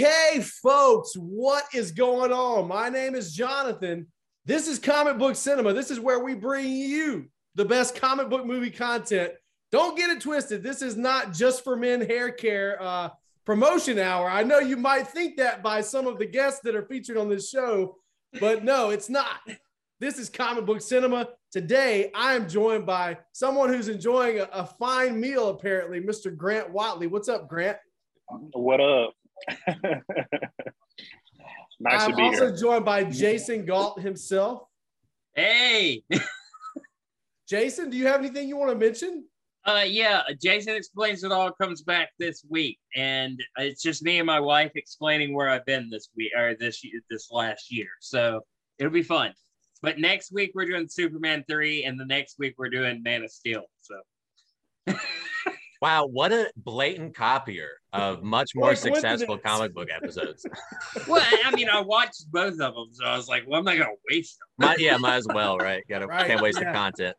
Okay, folks, what is going on? My name is Jonathan. This is Comic Book Cinema. This is where we bring you the best comic book movie content. Don't get it twisted. This is not just for men hair care uh, promotion hour. I know you might think that by some of the guests that are featured on this show, but no, it's not. This is Comic Book Cinema. Today, I am joined by someone who's enjoying a, a fine meal, apparently, Mr. Grant Whatley. What's up, Grant? What up? nice I'm to be also here. joined by Jason Gault himself. Hey, Jason, do you have anything you want to mention? uh, yeah, Jason explains it all comes back this week, and it's just me and my wife explaining where I've been this week or this year, this last year. So it'll be fun. But next week we're doing Superman three, and the next week we're doing Man of Steel. So Wow, what a blatant copier of much more successful comic book episodes. well, I mean, I watched both of them, so I was like, well, I'm not gonna waste them. Might, yeah, might as well, right? Gotta Right, can't waste yeah. the content.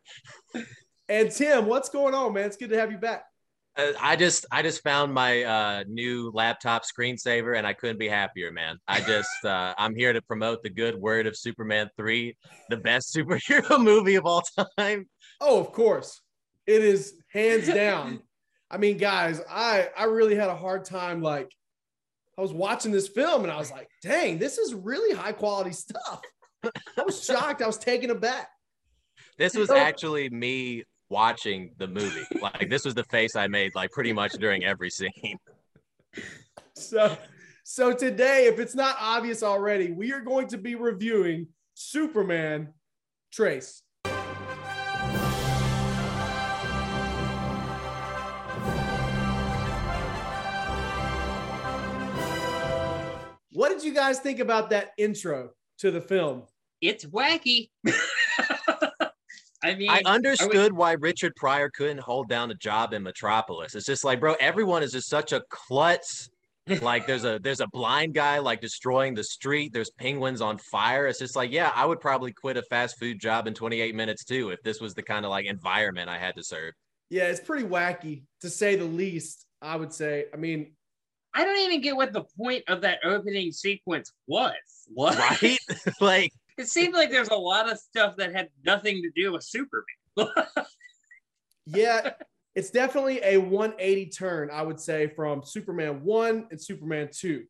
And Tim, what's going on, man? It's good to have you back. Uh, I just I just found my uh, new laptop screensaver and I couldn't be happier, man. I just uh, I'm here to promote the good word of Superman 3, the best superhero movie of all time. Oh, of course. It is hands down. I mean, guys, I I really had a hard time like I was watching this film and I was like, dang, this is really high quality stuff. I was shocked. I was taken aback. This was So- actually me watching the movie. Like this was the face I made like pretty much during every scene. So, so today, if it's not obvious already, we are going to be reviewing Superman Trace. What did you guys think about that intro to the film? It's wacky. I mean, I are we- understood why Richard Pryor couldn't hold down a job in Metropolis. It's just like, bro, everyone is just such a klutz. Like there's a there's a blind guy like destroying the street. There's penguins on fire. It's just like, yeah, I would probably quit a fast food job in 28 minutes too if this was the kind of like environment I had to serve. Yeah, it's pretty wacky to say the least. I would say. I mean, I don't even get what the point of that opening sequence was. What? Right? like It seemed like there's a lot of stuff that had nothing to do with Superman. yeah, it's definitely a 180 turn, I would say, from Superman 1 and Superman 2.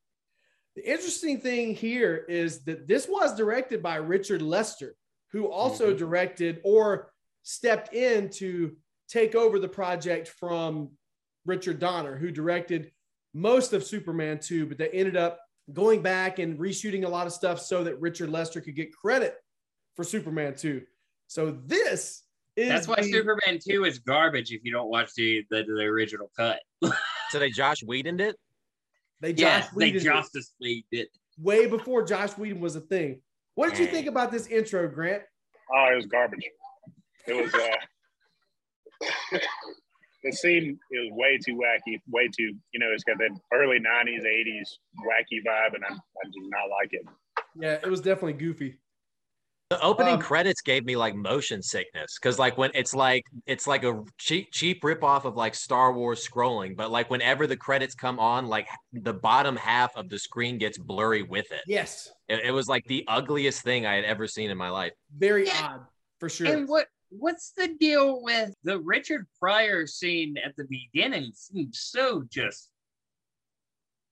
The interesting thing here is that this was directed by Richard Lester, who also Mhm. directed or stepped in to take over the project from Richard Donner, who directed most of Superman 2, but they ended up going back and reshooting a lot of stuff so that Richard Lester could get credit for Superman 2. So this is That's why the- Superman 2 is garbage if you don't watch the, the, the original cut. so they Josh Whedoned it. They Yes, Josh they Whedoned it Justice League it. way before Joss Whedon was a thing. What did you think about this intro, Grant? Oh, it was garbage. It was uh the scene is way too wacky, way too, you know, it's got that early 90s, 80s wacky vibe, and I, I do not like it. Yeah, it was definitely goofy. The opening Um, credits gave me like motion sickness because like when it's like it's like a cheap cheap ripoff of like Star Wars scrolling, but like whenever the credits come on, like the bottom half of the screen gets blurry with it. Yes, It, it was like the ugliest thing I had ever seen in my life. very Yeah. odd for sure. And what what's the deal with the Richard Pryor scene at the beginning? Seems so just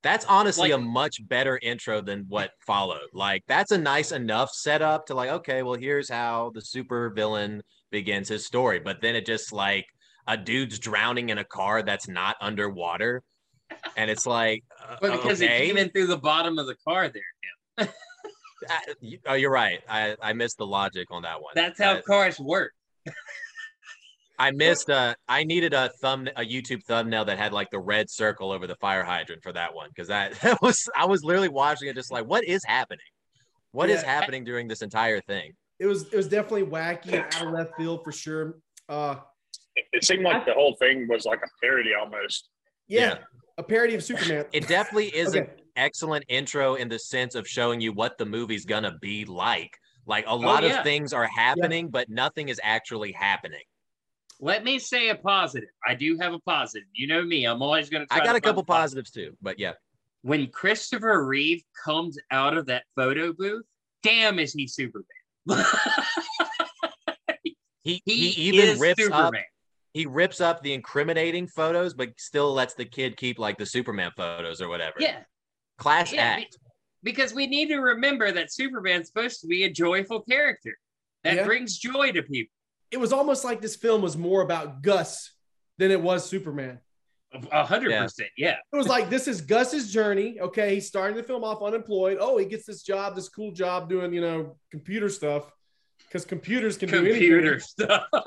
That's honestly Like- a much better intro than what followed. Like that's a nice enough setup to like, okay, well here's how the super villain begins his story. But then it just like a dude's drowning in a car that's not underwater. And it's like, uh, well, because okay. it came in through the bottom of the car there. I- you- oh, you're right. I, I missed the logic on that one. That's how I, cars work. I missed. Uh, I needed a thumb, a YouTube thumbnail that had like the red circle over the fire hydrant for that one because that, that was. I was literally watching it, just like, what is happening? What is Yeah. happening during this entire thing? it was it was definitely wacky and out of left field for sure. Uh, It, it seemed like the whole thing was like a parody almost. yeah, Yeah. a parody of Superman. It definitely is Okay. an excellent intro in the sense of showing you what the movie's gonna be like. Like a oh, lot yeah. of things are happening, but nothing is actually happening. Let me say a positive. I do have a positive. You know me. I'm always going to. I got a couple positives too, but yeah. when Christopher Reeve comes out of that photo booth, damn, is he Superman? He he, he, even rips up he rips up the incriminating photos, but still lets the kid keep like the Superman photos or whatever. Yeah, Class Yeah, act. Because we need to remember that Superman's supposed to be a joyful character that Yeah. brings joy to people. It was almost like this film was more about Gus than it was Superman. A hundred percent, yeah. It was like this is Gus's journey. Okay, he's starting the film off unemployed. Oh, he gets this job, this cool job doing you know computer stuff because computers can do Computer anything. stuff.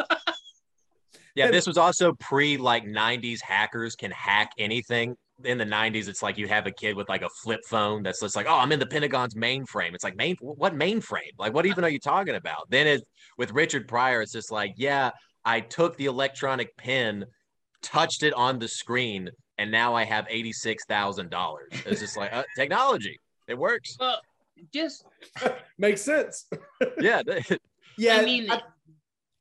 Yeah, And- this was also pre like 90s hackers can hack anything. In the 90s, it's like you have a kid with like a flip phone that's just like, oh, I'm in the Pentagon's mainframe. It's like, main what mainframe? Like, what even are you talking about? Then it with Richard Pryor, it's just like, yeah, I took the electronic pen, touched it on the screen, and now I have $86,000. It's just like uh, technology. It works. well, just Makes sense. Yeah. Yeah, I mean, I,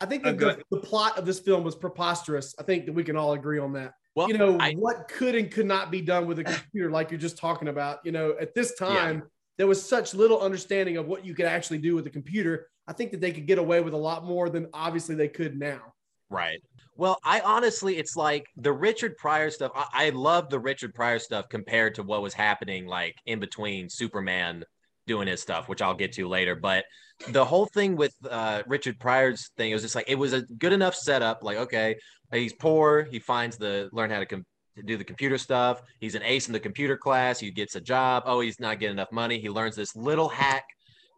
I think Oh, that go the, the plot of this film was preposterous. I think that we can all agree on that. Well, you know I- what could and could not be done with a computer, like you're just talking about. You know, at this time, there was such little understanding of what you could actually do with a computer. I think that they could get away with a lot more than obviously they could now. Right. Well, I honestly, it's like the Richard Pryor stuff. I, I love the Richard Pryor stuff compared to what was happening like in between Superman doing his stuff, which I'll get to later. But the whole thing with uh, Richard Pryor's thing it was just like it was a good enough setup. Like, okay, he's poor. He finds the learn how to, com- to do the computer stuff. He's an ace in the computer class. He gets a job. Oh, he's not getting enough money. He learns this little hack,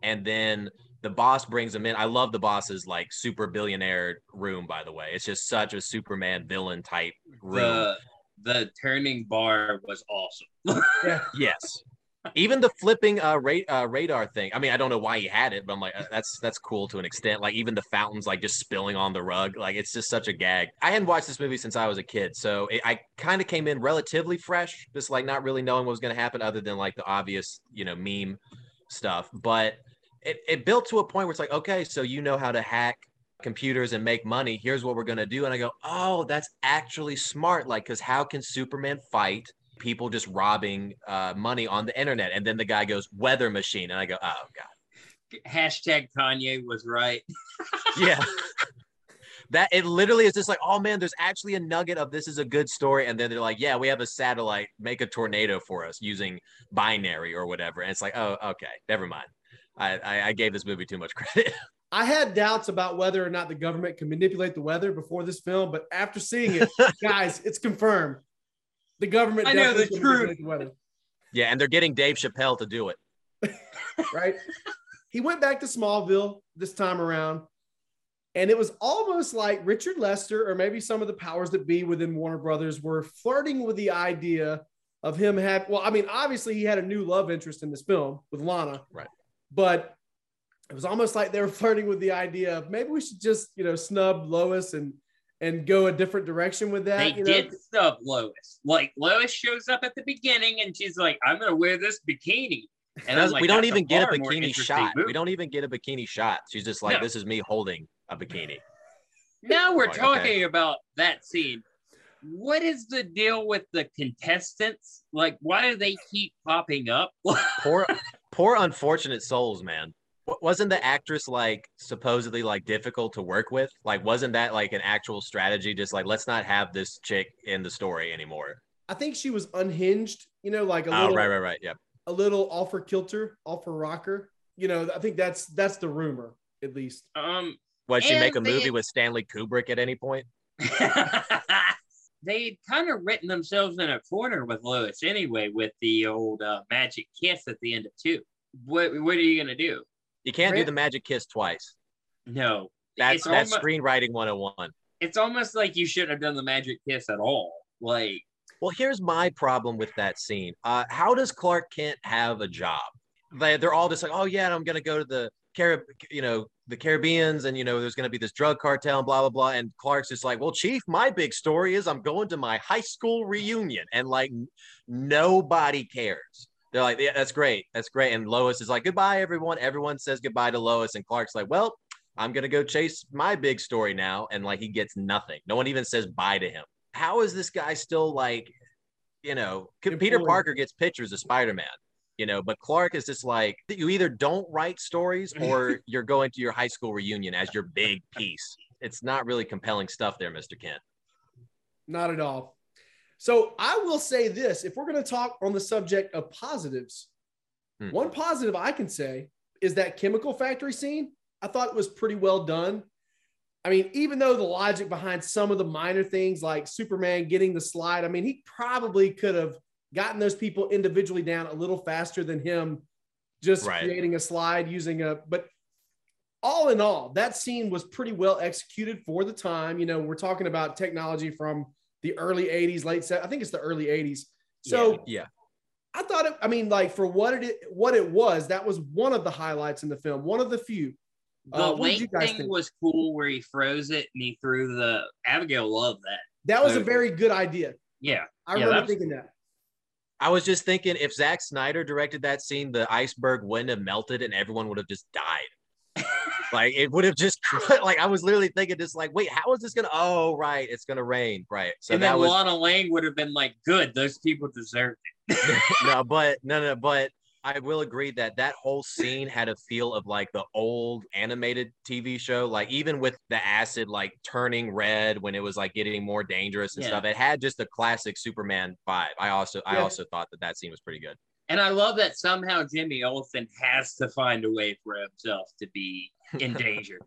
and then the boss brings him in. I love the boss's like super billionaire room, by the way. It's just such a Superman villain type room. the the turning bar was awesome. yes. Even the flipping uh, ra- uh, radar thing. I mean, I don't know why he had it, but I'm like, uh, that's that's cool to an extent. Like even the fountains, like just spilling on the rug, like it's just such a gag. I hadn't watched this movie since I was a kid, so it, I kind of came in relatively fresh, just like not really knowing what was going to happen, other than like the obvious, you know, meme stuff. But it, it built to a point where it's like, okay, so you know how to hack computers and make money. Here's what we're gonna do. And I go, oh, that's actually smart. Like, because how can Superman fight people just robbing uh, money on the internet? And then the guy goes, weather machine. And I go, oh god, Hashtag Kanye was right. yeah. That it literally is just like, oh man, there's actually a nugget of this is a good story, and then they're like, yeah, we have a satellite make a tornado for us using binary or whatever, and it's like, oh, okay, never mind. I, I, I gave this movie too much credit. I had doubts about whether or not the government can manipulate the weather before this film, but after seeing it, guys, it's confirmed. The government I know the truth. the weather. yeah, and they're getting Dave Chappelle to do it. right? he went back to Smallville this time around, and it was almost like Richard Lester, or maybe some of the powers that be within Warner Brothers, were flirting with the idea of him having. Well, I mean, obviously he had a new love interest in this film with Lana, Right. But it was almost like they were flirting with the idea of maybe we should just, you know, snub Lois and and go a different direction with that. They you know? did sub Lois. Like Lois shows up at the beginning and she's like, "I'm gonna wear this bikini," and I'm Doesn't- like, we don't "That's even get a bikini shot. movie." We don't even get a bikini shot. She's just like, No. this is me holding a bikini. Now we're Like, talking okay. about that scene. What is the deal with the contestants? Like, why do they keep popping up? Poor, poor unfortunate souls, man. W- Wasn't the actress like supposedly like difficult to work with? Like, wasn't that like an actual strategy? Just like, let's not have this chick in the story anymore. I think she was unhinged, you know, like a Oh, little right, right, right. Yeah. a little off her kilter, off her rocker. You know, I think that's that's the rumor, at least. um, Would she make a And they- movie with Stanley Kubrick at any point? they kind of written themselves in a corner with Lois anyway, with the old uh, magic kiss at the end of two. What What are you gonna do? You can't do the magic kiss twice. No, That's It's that's almo- screenwriting 101. it's almost like you shouldn't have done the magic kiss at all. Like, Well, here's my problem with that scene. Uh, how does Clark Kent have a job? They, they're all just like, oh yeah, I'm gonna go to the Carib, you know, the Caribbeans, and you know, there's gonna be this drug cartel and blah blah blah. And Clark's just like, well, Chief, my big story is I'm going to my high school reunion, and like nobody cares. They're like, yeah, that's great, that's great. And Lois is like, goodbye, everyone. Everyone says goodbye to Lois, and Clark's like, well, I'm gonna go chase my big story now, and like he gets nothing. No one even says bye to him. How is this guy still like you know, Peter. Parker gets pictures of Spider-Man, you know, but Clark is just like you either don't write stories or you're going to your high school reunion as your big piece. It's not really compelling stuff there, Mr. Kent. Not at all. So I will say this if we're going to talk on the subject of positives, Hmm. one positive I can say is that chemical factory scene. I thought it was pretty well done. I mean, even though the logic behind some of the minor things like Superman getting the slide, I mean, he probably could have gotten those people individually down a little faster than him just Right. creating a slide using a, but all in all, that scene was pretty well executed for the time. You know, we're talking about technology from the early 80s, late set. I think it's the early 80s. So Yeah. I thought it, I mean, like for what it what it was, that was one of the highlights in the film, one of the few. The Uh, what you guys thing think? was cool where he froze it and he threw the Abigail loved that. That was a very good idea. Yeah. I Yeah, remember that was- thinking that. I was just thinking if Zack Snyder directed that scene, the iceberg wouldn't have melted and everyone would have just died. Like it would have just like I was literally thinking just like, wait, how is this gonna oh right, it's gonna rain. Right. So and that then was Lana Lang would have been like, good, those people deserved it no, but no, no, but I will agree that that whole scene had a feel of like the old animated TV show, like even with the acid like turning red when it was like getting more dangerous and Yeah. stuff. It had just a classic Superman vibe. I also, I also thought that that scene was pretty good. And I love that somehow Jimmy Olsen has to find a way for himself to be in danger.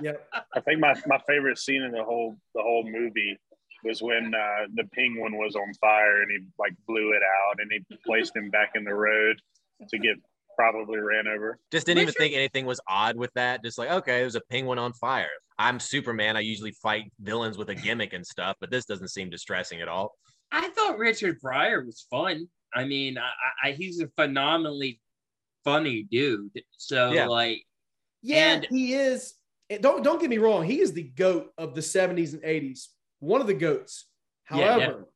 Yeah. I think my, my favorite scene in the whole the whole movie was when uh, the penguin was on fire and he like blew it out and he placed him back in the road to get probably ran over. Just didn't even Richard- think anything was odd with that. Just like, okay, there's a penguin on fire. I'm Superman. I usually fight villains with a gimmick and stuff, but this doesn't seem distressing at all. I thought Richard Pryor was fun. I mean, I, I, he's a phenomenally funny dude. So Yeah. like, Yeah, And- he is. Don't don't get me wrong. He is the goat of the 70s and 80s. One of the goats. Yeah, However,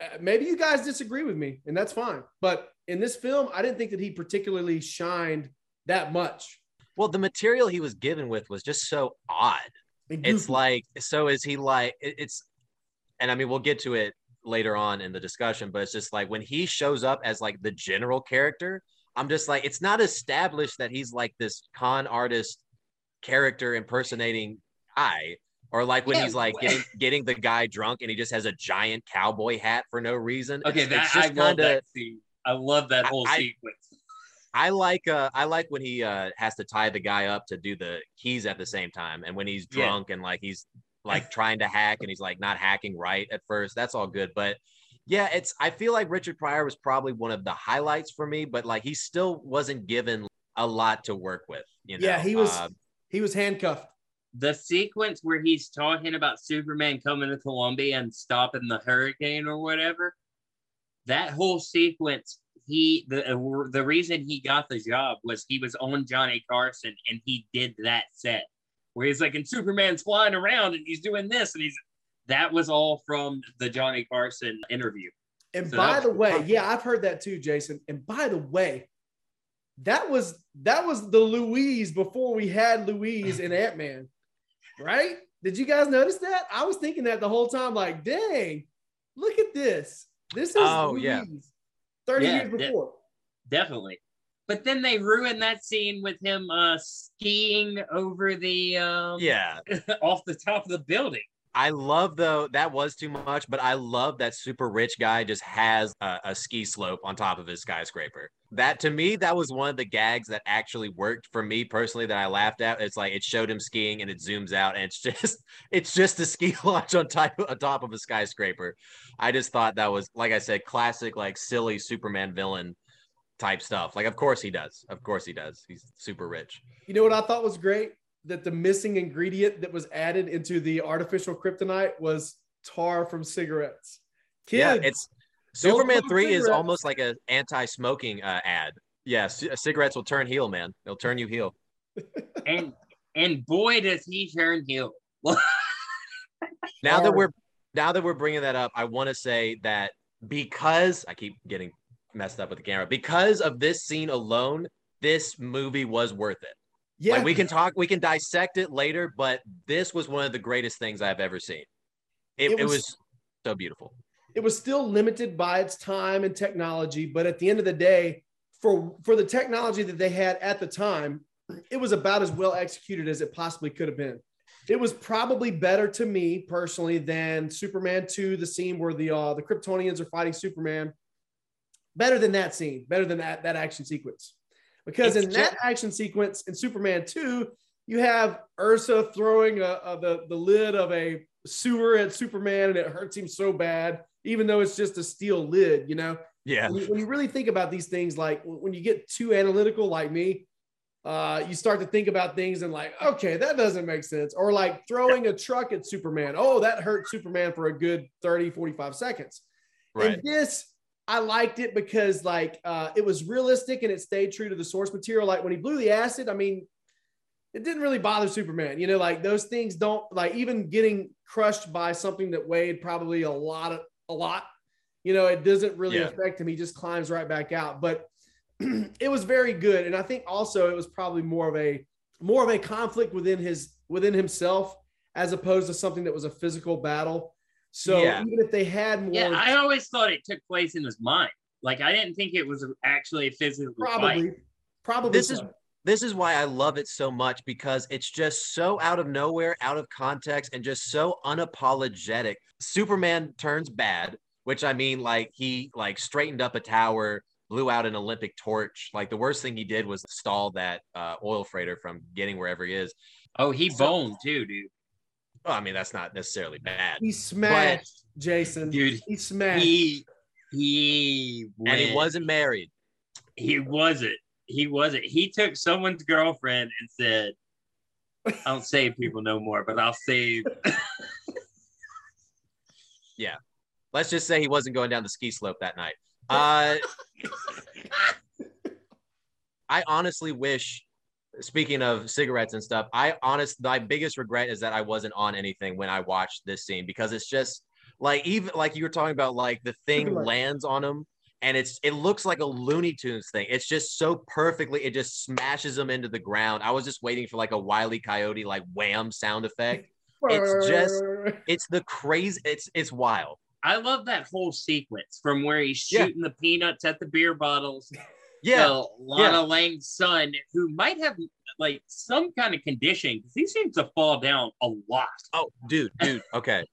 uh, maybe you guys disagree with me, and that's fine. But in this film, I didn't think that he particularly shined that much. Well, the material he was given with was just so odd. It's like so is he like it's and i mean we'll get to it later on in the discussion but it's just like when he shows up as like the general character i'm just like it's not established that he's like this con artist character impersonating guy or like when Yeah. he's like getting getting the guy drunk and he just has a giant cowboy hat for no reason okay, It's- that it's I just love kinda- that scene. I love that whole I- sequence. I like uh I like when he uh has to tie the guy up to do the keys at the same time and when he's Yeah. drunk and like he's like trying to hack and he's like not hacking right at first that's all good but yeah it's I feel like Richard Pryor was probably one of the highlights for me but like he still wasn't given a lot to work with you know yeah, he was Uh, he was handcuffed. the sequence where he's talking about Superman coming to Columbia and stopping the hurricane or whatever, that whole sequence, he the the reason he got the job was he was on Johnny Carson and he did that set where he's like, and Superman's flying around and he's doing this and he's that was all from the Johnny Carson interview. And So by the way, yeah, I've heard that too, Jason. And by the way, that was that was the Luis before we had Luis in Ant Man, right? Did you guys notice that? I was thinking that the whole time, like, dang, look at this. This is Oh, Luis yeah. 30 Yeah, years before. Definitely. But then they ruined that scene with him uh skiing over the um yeah. off the top of the building. I love though that was too much but I love that super rich guy just has a, a ski slope on top of his skyscraper. That to me that was one of the gags that actually worked for me personally that I laughed at. It's like it showed him skiing and it zooms out and it's just it's just a ski launch on top on top of a skyscraper. I just thought that was like I said classic like silly Superman villain type stuff like of course he does of course he does he's super rich You know what I thought was great? That the missing ingredient that was added into the artificial kryptonite was tar from cigarettes. Kids, Yeah, it's Superman smoke Three is almost like an anti-smoking uh, ad. Yeah, c- cigarettes will turn heel, man. They'll turn you heel. And and boy does he turn heel. Now that we're now that we're bringing that up, I want to say that because I keep getting messed up with the camera, because of this scene alone, this movie was worth it. yeah, Like we can talk, we can dissect it later, but this was one of the greatest things I've ever seen. It, It it was- was so beautiful. it was still limited by its time and technology, but at the end of the day, for for the technology that they had at the time, it was about as well executed as it possibly could have been. It was probably better to me personally than Superman 2, the scene where the uh, the Kryptonians are fighting Superman. Better than that scene, better than that that action sequence. Because It's in that action sequence in Superman 2, you have Ursa throwing a, a, the, the lid of a sewer at Superman and it hurts him so bad, even though it's just a steel lid, you know? Yeah. when you, when you really think about these things, like when you get too analytical, like me, uh, you start to think about things and like, okay, that doesn't make sense. Or like throwing a truck at Superman. Oh, that hurt Superman for a good 30, 45 seconds. Right. And this, I liked it because like uh, it was realistic and it stayed true to the source material. Like when he blew the acid, I mean, it didn't really bother Superman. You know, like those things don't like even getting crushed by something that weighed probably a lot of a lot. You know, it doesn't really Yeah. affect him. He just climbs right back out. But it was very good, and I think also it was probably more of a more of a conflict within his within himself as opposed to something that was a physical battle. So Yeah. even if they had more, Yeah, I always thought it took place in his mind. Like I didn't think it was actually a physical probably, fight. probably This so. is this is why I love it so much because it's just so out of nowhere, out of context, and just so unapologetic. Superman turns bad, which I mean, like he like straightened up a tower, blew out an Olympic torch. Like the worst thing he did was stall that uh, oil freighter from getting wherever he is. Oh, he So- boned too, dude. Well, I mean, that's not necessarily bad. he smashed Jason. Dude, he smashed. He he And he wasn't married. he wasn't. He wasn't. He took someone's girlfriend and said, I don't save people no more, but I'll save yeah, Let's just say he wasn't going down the ski slope that night. Uh, I honestly wish, speaking of cigarettes and stuff, I honest my biggest regret is that I wasn't on anything when I watched this scene because it's just like even like you were talking about, like the thing lands on him and it's it looks like a Looney Tunes thing. It's just so perfectly, it just smashes him into the ground. I was just waiting for like a wily coyote like wham sound effect. it's just- It's the crazy, it's it's wild. I love that whole sequence from where he's Yeah. shooting the peanuts at the beer bottles. Yeah. to Lana Lang's son, who might have like some kind of condition because he seems to fall down a lot. Oh, dude, dude. Okay.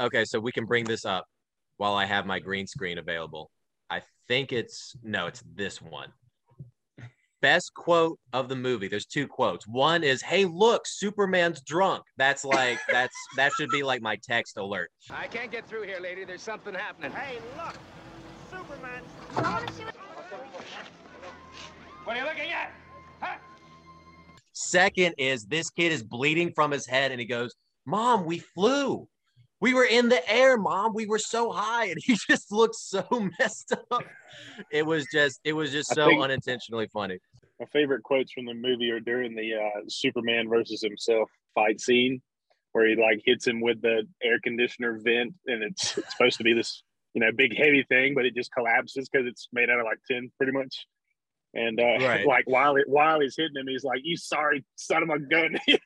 Okay. So we can bring this up while I have my green screen available. I think it's no, it's this one. Best quote of the movie. There's two quotes. One is, "Hey, look, Superman's drunk." That's like that's that should be like my text alert. I can't get through here, lady. There's something happening. Hey, look! Superman! What are you looking at? Huh? Second is this kid is bleeding from his head and he goes, "Mom, we flew. We were in the air, mom. We were so high." And he just looks so messed up. It was just it was just so think- unintentionally funny. My favorite quotes from the movie are during the uh, Superman versus himself fight scene, where he like hits him with the air conditioner vent, and it's, it's supposed to be this you know big heavy thing, but it just collapses because it's made out of like tin, pretty much. And uh, Right. like while it, while he's hitting him, he's like, "You sorry son of a gun!" it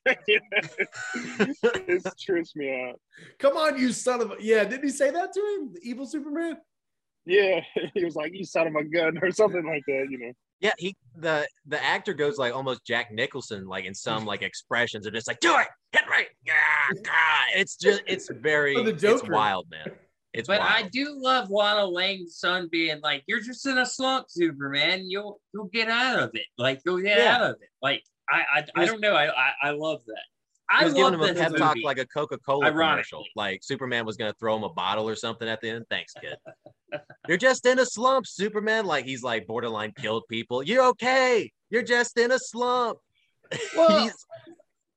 trips me out. Come on, you son of a yeah. Didn't he say that to him? The evil Superman. Yeah, he was like, "You son of a gun" or something like that. You know. Yeah, he the the actor goes like almost Jack Nicholson, like in some like expressions, and just like, do it, hit right, yeah, God. It's just it's very Or the it's wild, man. It's But I do love Lana Lang's son being like, "You're just in a slump, Superman. You'll you'll get out of it. Like you'll get Yeah. out of it. Like I I, I don't know. I, I I love that. I was love giving him a pep talk like a Coca Cola commercial. Like Superman was gonna throw him a bottle or something at the end. Thanks, kid. You're just in a slump, Superman. Like he's like borderline killed people. You're okay. You're just in a slump. Well,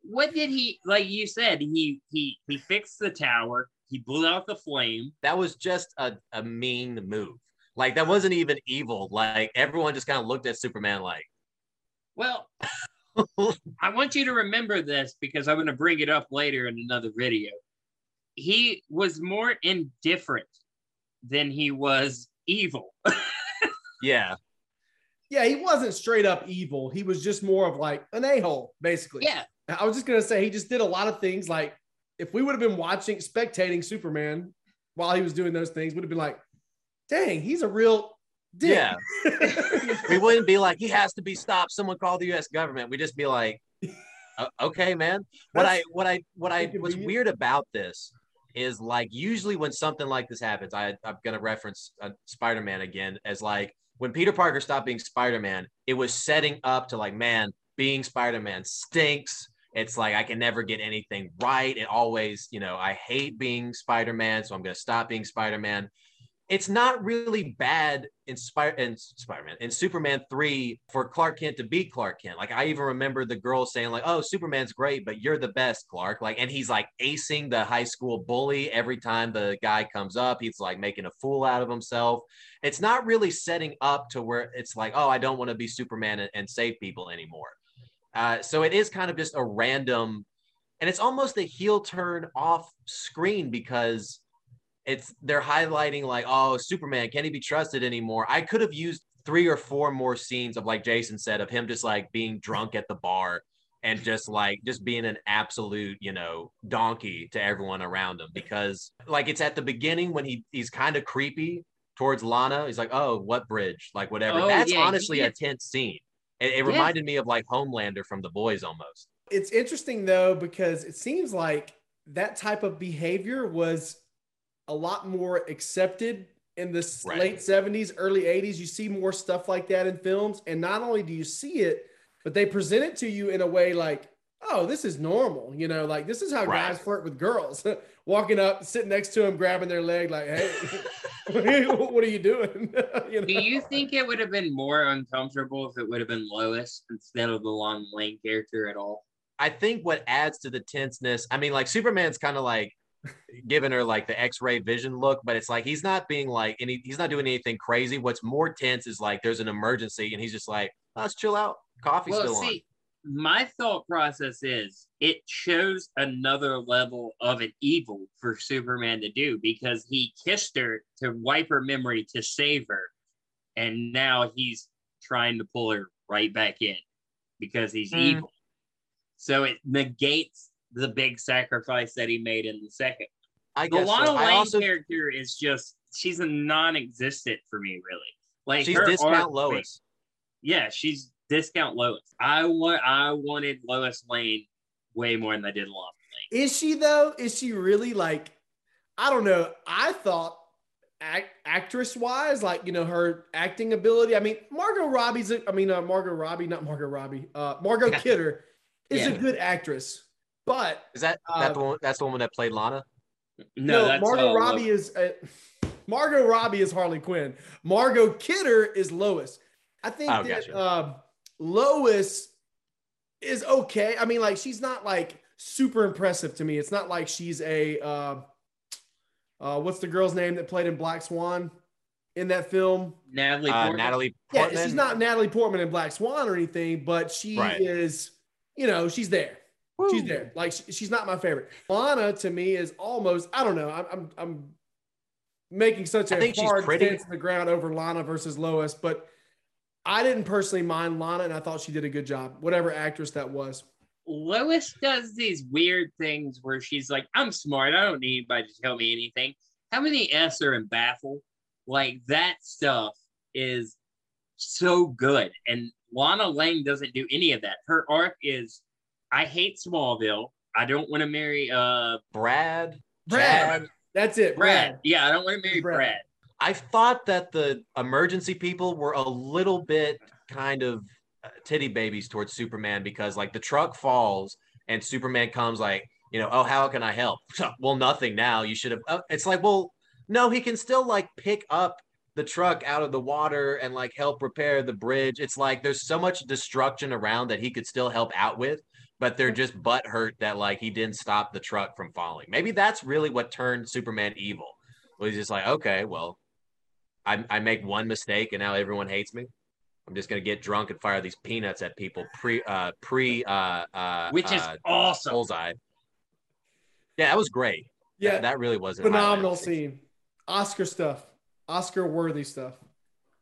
what did he like? You said he he he fixed the tower. He blew out the flame. that was just a, a mean move. Like that wasn't even evil. Like everyone just kind of looked at Superman like, Well, I want you to remember this because I'm going to bring it up later in another video. He was more indifferent than he was evil. yeah, Yeah, he wasn't straight up evil. He was just more of like an a hole, basically. yeah, I was just gonna say he just did a lot of things. Like if we would have been watching, spectating Superman, while he was doing those things would have been like, dang, he's a real dick. Yeah. we wouldn't be like he has to be stopped. Someone call the U.S. government. We'd just be like, okay, man. What I what I what I what's inconvenient. weird about this is like usually when something like this happens, I I'm gonna reference uh, Spider-Man again as like when Peter Parker stopped being Spider-Man, it was setting up to like, man, being Spider-Man stinks. It's like I can never get anything right. It always, you know, I hate being Spider-Man, so I'm gonna stop being Spider-Man it's not really bad in Spider in Spider-Man in Superman 3 for Clark Kent to be Clark Kent. Like I even remember the girl saying like, "Oh, Superman's great, but you're the best, Clark." Like and he's like acing the high school bully every time the guy comes up. He's like making a fool out of himself. It's not really setting up to where it's like, "Oh, I don't want to be Superman and, and save people anymore." Uh, so it is kind of just a random and it's almost a heel turn off screen because it's they're highlighting like oh superman can he be trusted anymore? I could have used three or four more scenes of like jason said of him just like being drunk at the bar and just like just being an absolute you know donkey to everyone around him because like it's at the beginning when he he's kind of creepy towards lana. He's like oh what bridge? Like whatever. Oh, that's yeah, honestly a tense scene it, it Yeah. reminded me of like homelander from the boys almost It's interesting though because it seems like that type of behavior was a lot more accepted in the Right. late 70s, early 80s. You see more stuff like that in films and not only do you see it, but they present it to you in a way like, "Oh, this is normal." You know, like this is how Right. guys flirt with girls. Walking up, sitting next to him, grabbing their leg like, "Hey, what are you doing?" you Do you think it would have been more uncomfortable if it would have been Lois instead of the Lana Lang character at all? I think what adds to the tenseness, I mean, like Superman's kind of like giving her like the X-ray vision look, but it's like he's not being like any, he's not doing anything crazy. What's more tense is like there's an emergency and he's just like, "Oh, let's chill out. Coffee's well, still see, my thought process is it shows another level of an evil for Superman to do because he kissed her to wipe her memory to save her, and now he's trying to pull her right back in because he's Hmm. evil. So it negates the big sacrifice that he made in the second. on. I The guess so. Lana I Lang also character is just she's a non-existent for me, really. Like she's discount Lois. Yeah, she's discount Lois. I want I wanted Lois Lane way more than I did Lana. Is she though? Is she really like? I don't know. I thought act, actress wise, like you know her acting ability. I mean, Margot Robbie's. A, I mean, uh, Margot Robbie, not Margot Robbie. Uh, Margot Kidder is a good actress, but Is that Uh, that the one, that's the woman that played Lana? No, no, that's Margot uh, Robbie is. Uh, Margot Robbie is Harley Quinn. Margot Kidder is Lois. I think Oh, that gotcha. um, Lois is okay. I mean, like she's not like super impressive to me. It's not like she's a uh, uh, what's the girl's name that played in Black Swan in that film? Natalie Uh, Portman. Natalie Yeah, Portman. she's not Natalie Portman in Black Swan or anything, but she Right. is, you know, she's there. She's there. Like she- she's not my favorite. Lana to me is almost. I don't know. I'm I'm, I'm making such I a think she's hard pretty. stance in the ground over Lana versus Lois, but I didn't personally mind Lana, and I thought she did a good job. Whatever actress that was. Lois does these weird things where she's like, I'm smart. I don't need anybody to tell me anything. How many S are in baffle? Like that stuff is so good. And Lana Lang doesn't do any of that. Her arc is I hate Smallville. I don't want to marry uh Brad. Brad. Chad. That's it, Brad. Brad. Yeah, I don't want to marry Brad. Brad. I thought that the emergency people were a little bit kind of uh, titty babies towards Superman because like the truck falls and Superman comes like, you know, oh, how can I help? well, nothing now. You should have. Uh, it's like, well, no, he can still like pick up the truck out of the water and like help repair the bridge. It's like there's so much destruction around that he could still help out with, but they're just butt hurt that like he didn't stop the truck from falling. Maybe that's really what turned Superman evil. Was just like, okay, well, I, I make one mistake and now everyone hates me. I'm just gonna get drunk and fire these peanuts at people pre uh pre uh uh Which is uh, awesome. bullseye. Yeah, that was great. Yeah, that, that really was a phenomenal highlight. scene. Oscar stuff. Oscar worthy stuff.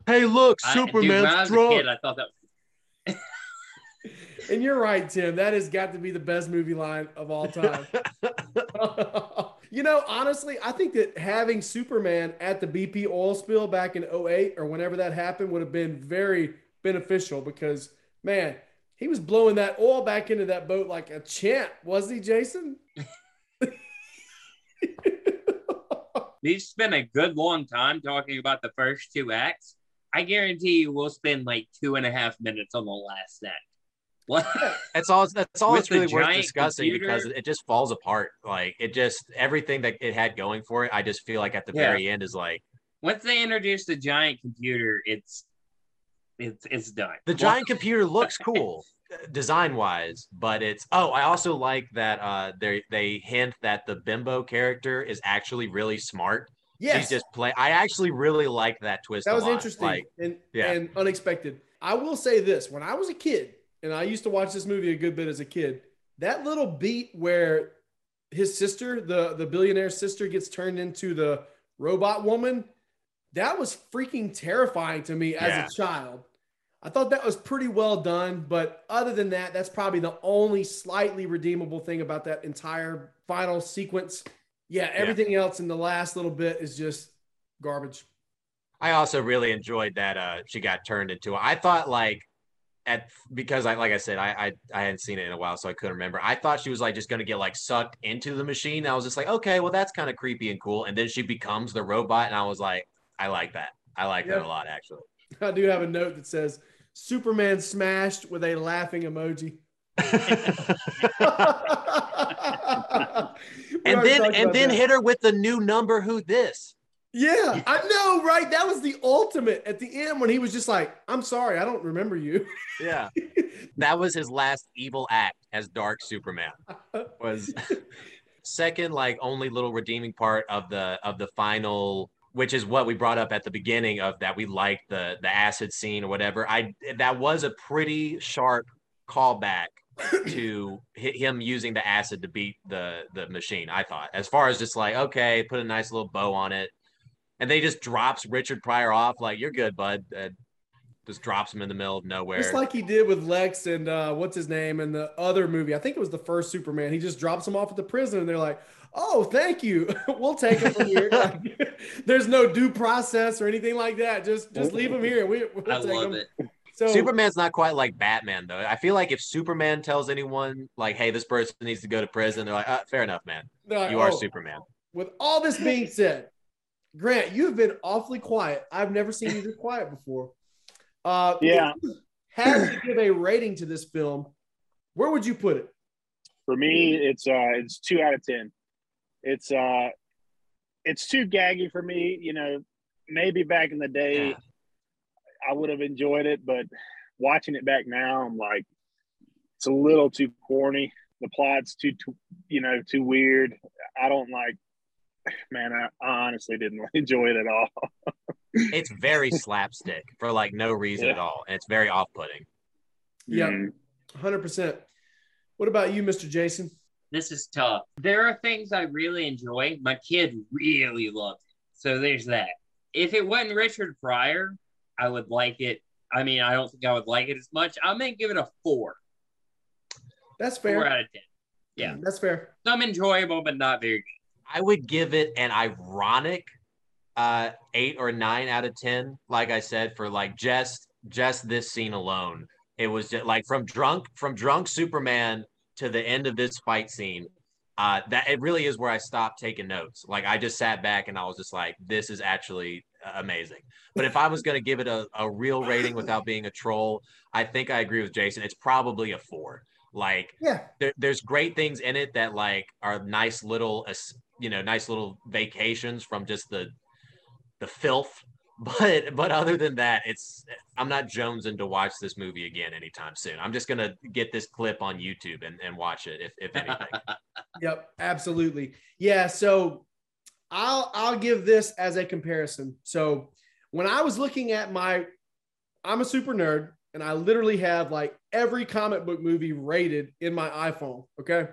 Hey, look, I- dude, when I was a kid, I thought that And you're right, Tim. That has got to be the best movie line of all time. You know, honestly, I think that having Superman at the BP oil spill back in 08 or whenever that happened would have been very beneficial because, man, he was blowing that oil back into that boat like a champ, was he, Jason? We've spent a good long time talking about the first two acts. I guarantee you we'll spend like two and a half minutes on the last act. What? That's all. That's all it's really worth discussing computer? because it just falls apart. Like it just everything that it had going for it. I just feel like at the Yeah. very end is like Once they introduce the giant computer, it's it's it's done. the giant computer looks cool design wise, but it's oh I also like that uh they they hint that the bimbo character is actually really smart. Yeah, She's just play. I actually really like that twist. that a was lot. interesting Like and, yeah. and unexpected. I will say this when I was a kid, and I used to watch this movie a good bit as a kid, that little beat where his sister, the, the billionaire sister, gets turned into the robot woman, that was freaking terrifying to me as Yeah. a child. I thought that was pretty well done, but other than that, that's probably the only slightly redeemable thing about that entire final sequence. Yeah, everything else in the last little bit is just garbage. I also really enjoyed that uh she got turned into. I thought like at because I like I said I I, I hadn't seen it in a while so I couldn't remember. I thought she was like just gonna get like sucked into the machine. I was just like okay well that's kind of creepy and cool. And then she becomes the robot and I was like I like that. I like that a lot actually. I do have a note that says Superman smashed with a laughing emoji. And then and then that. hit her with the new number. Who this? Yeah, I know, right? That was the ultimate at the end when he was just like, I'm sorry, I don't remember you. Yeah, that was his last evil act as Dark Superman. Was second, like only little redeeming part of the of the final, which is what we brought up at the beginning of that we liked the the acid scene or whatever. I that was a pretty sharp callback to hit him using the acid to beat the the machine. I thought, as far as just like okay, put a nice little bow on it, and they just drops Richard Pryor off like you're good, bud. Uh, just drops him in the middle of nowhere. Just like he did with Lex and uh, what's his name in the other movie. I think it was the first Superman. He just drops him off at the prison and they're like, oh, thank you. we'll take him from here. Like, there's no due process or anything like that. Just just leave him here. We, we'll I love him. it. So Superman's not quite like Batman though. I feel like if Superman tells anyone like, "Hey, this person needs to go to prison," they're like, uh, "Fair enough, man. like, You are "Oh, Superman." With all this being said, Grant, you've been awfully quiet. I've never seen you this quiet before. Uh, Yeah. if you Had to give a rating to this film. Where would you put it? For me, it's uh it's two out of ten. It's uh it's too gaggy for me. You know, maybe back in the day Yeah. I would have enjoyed it, but watching it back now, I'm like, it's a little too corny. The plot's too, too you know, too weird. I don't like. Man, I, I honestly didn't enjoy it at all. It's very slapstick for like no reason Yeah. at all, and it's very off-putting. Yeah, Mm. 100%. What about you, Mr. Jason? This is tough. There are things I really enjoy. My kid really loved it. So there's that. If it wasn't Richard Pryor, I would like it. I mean, I don't think I would like it as much. I'm gonna give it a four. That's fair. Four fair. out of ten. Yeah. That's fair. Some enjoyable, but not very good. I would give it an ironic uh eight or nine out of ten. Like I said, for like just just this scene alone, it was just like from drunk from drunk Superman to the end of this fight scene. Uh, that it really is where I stopped taking notes. Like I just sat back and I was just like, this is actually uh, amazing. But if I was going to give it a, a real rating without being a troll, I think I agree with Jason. It's probably a four. Like Yeah. there, there's great things in it that like are nice little you know nice little vacations from just the the filth but but other than that it's i'm not jonesing to watch this movie again anytime soon i'm just gonna get this clip on youtube and, and watch it if, if anything Yep, absolutely. Yeah, so I'll I'll give this as a comparison. So when I was looking at my I'm a super nerd and I literally have like every comic book movie rated in my iPhone, okay?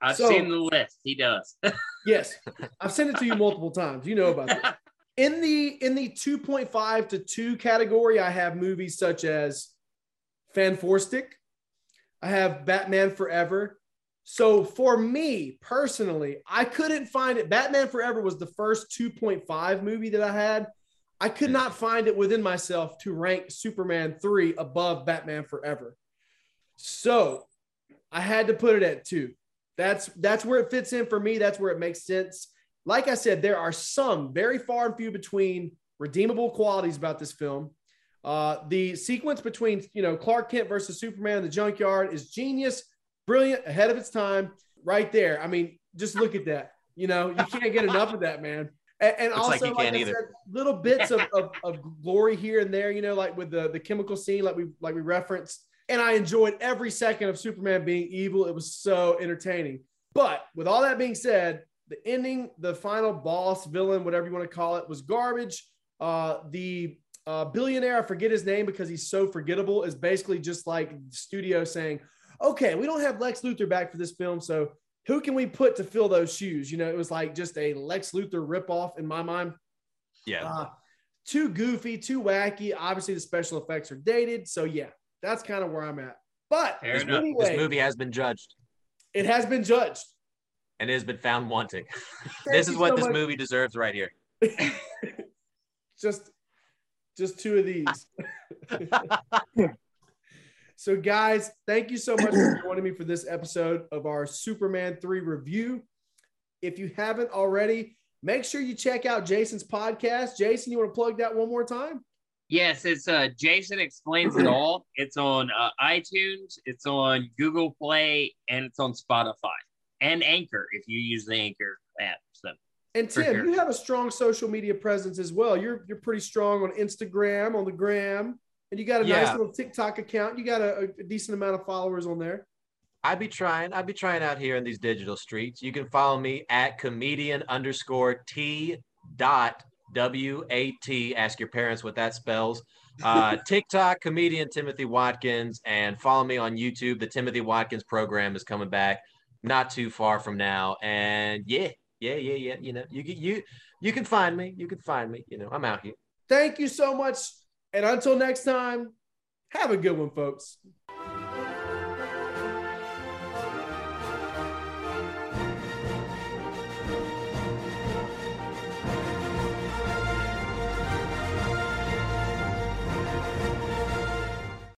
I've So- seen the list. He does. Yes. I've sent it to you multiple times. You know about that. In the in the 2.5 to 2 category, I have movies such as Fan Four Stick. I have Batman Forever, So for me personally, I couldn't find it. Batman Forever was the first 2.5 movie that I had. I could not find it within myself to rank Superman 3 above Batman Forever. So I had to put it at two. That's that's where it fits in for me. That's where it makes sense. Like I said, there are some very far and few between redeemable qualities about this film. Uh, the sequence between you know Clark Kent versus Superman in the junkyard is genius, brilliant, ahead of its time, right there. I mean, just look at that. You know, you can't get enough of that, man. And, and Looks like also, like, I said, little bits of, of, of glory here and there. You know, like with the the chemical scene, like we like we referenced. And I enjoyed every second of Superman being evil. It was so entertaining. But with all that being said, the ending, the final boss, villain, whatever you want to call it, was garbage. Uh, the uh, billionaire, I forget his name because he's so forgettable, is basically just like the studio saying, okay, we don't have Lex Luthor back for this film. So who can we put to fill those shoes? You know, it was like just a Lex Luthor ripoff in my mind. Yeah. Uh, too goofy, too wacky. Obviously, the special effects are dated. So, yeah, that's kind of where I'm at. But This, enough. this movie has been judged it has been judged. and it has been found wanting. This is what so this much. movie deserves right here. just just two of these. so guys, thank you so much for joining me for this episode of our Superman 3 review. If you haven't already, make sure you check out Jason's podcast. Jason, you want to plug that one more time? Yes, it's uh Jason explains it all. It's on uh, iTunes, it's on Google Play, and it's on Spotify and Anchor if you use the Anchor app. So And Tim, sure. you have a strong social media presence as well. You're you're pretty strong on Instagram, on the gram, and you got a nice little TikTok account. You got a, a decent amount of followers on there. I'd be trying. I'd be trying out here in these digital streets. You can follow me at comedian underscore T dot W A T. Ask your parents what that spells. Uh, TikTok comedian Timothy Watkins, and follow me on YouTube. The Timothy Watkins program is coming back not too far from now. And yeah, yeah, yeah, yeah. You know, you can you you can find me. You can find me. You know, I'm out here. Thank you so much. And until next time, have a good one, folks.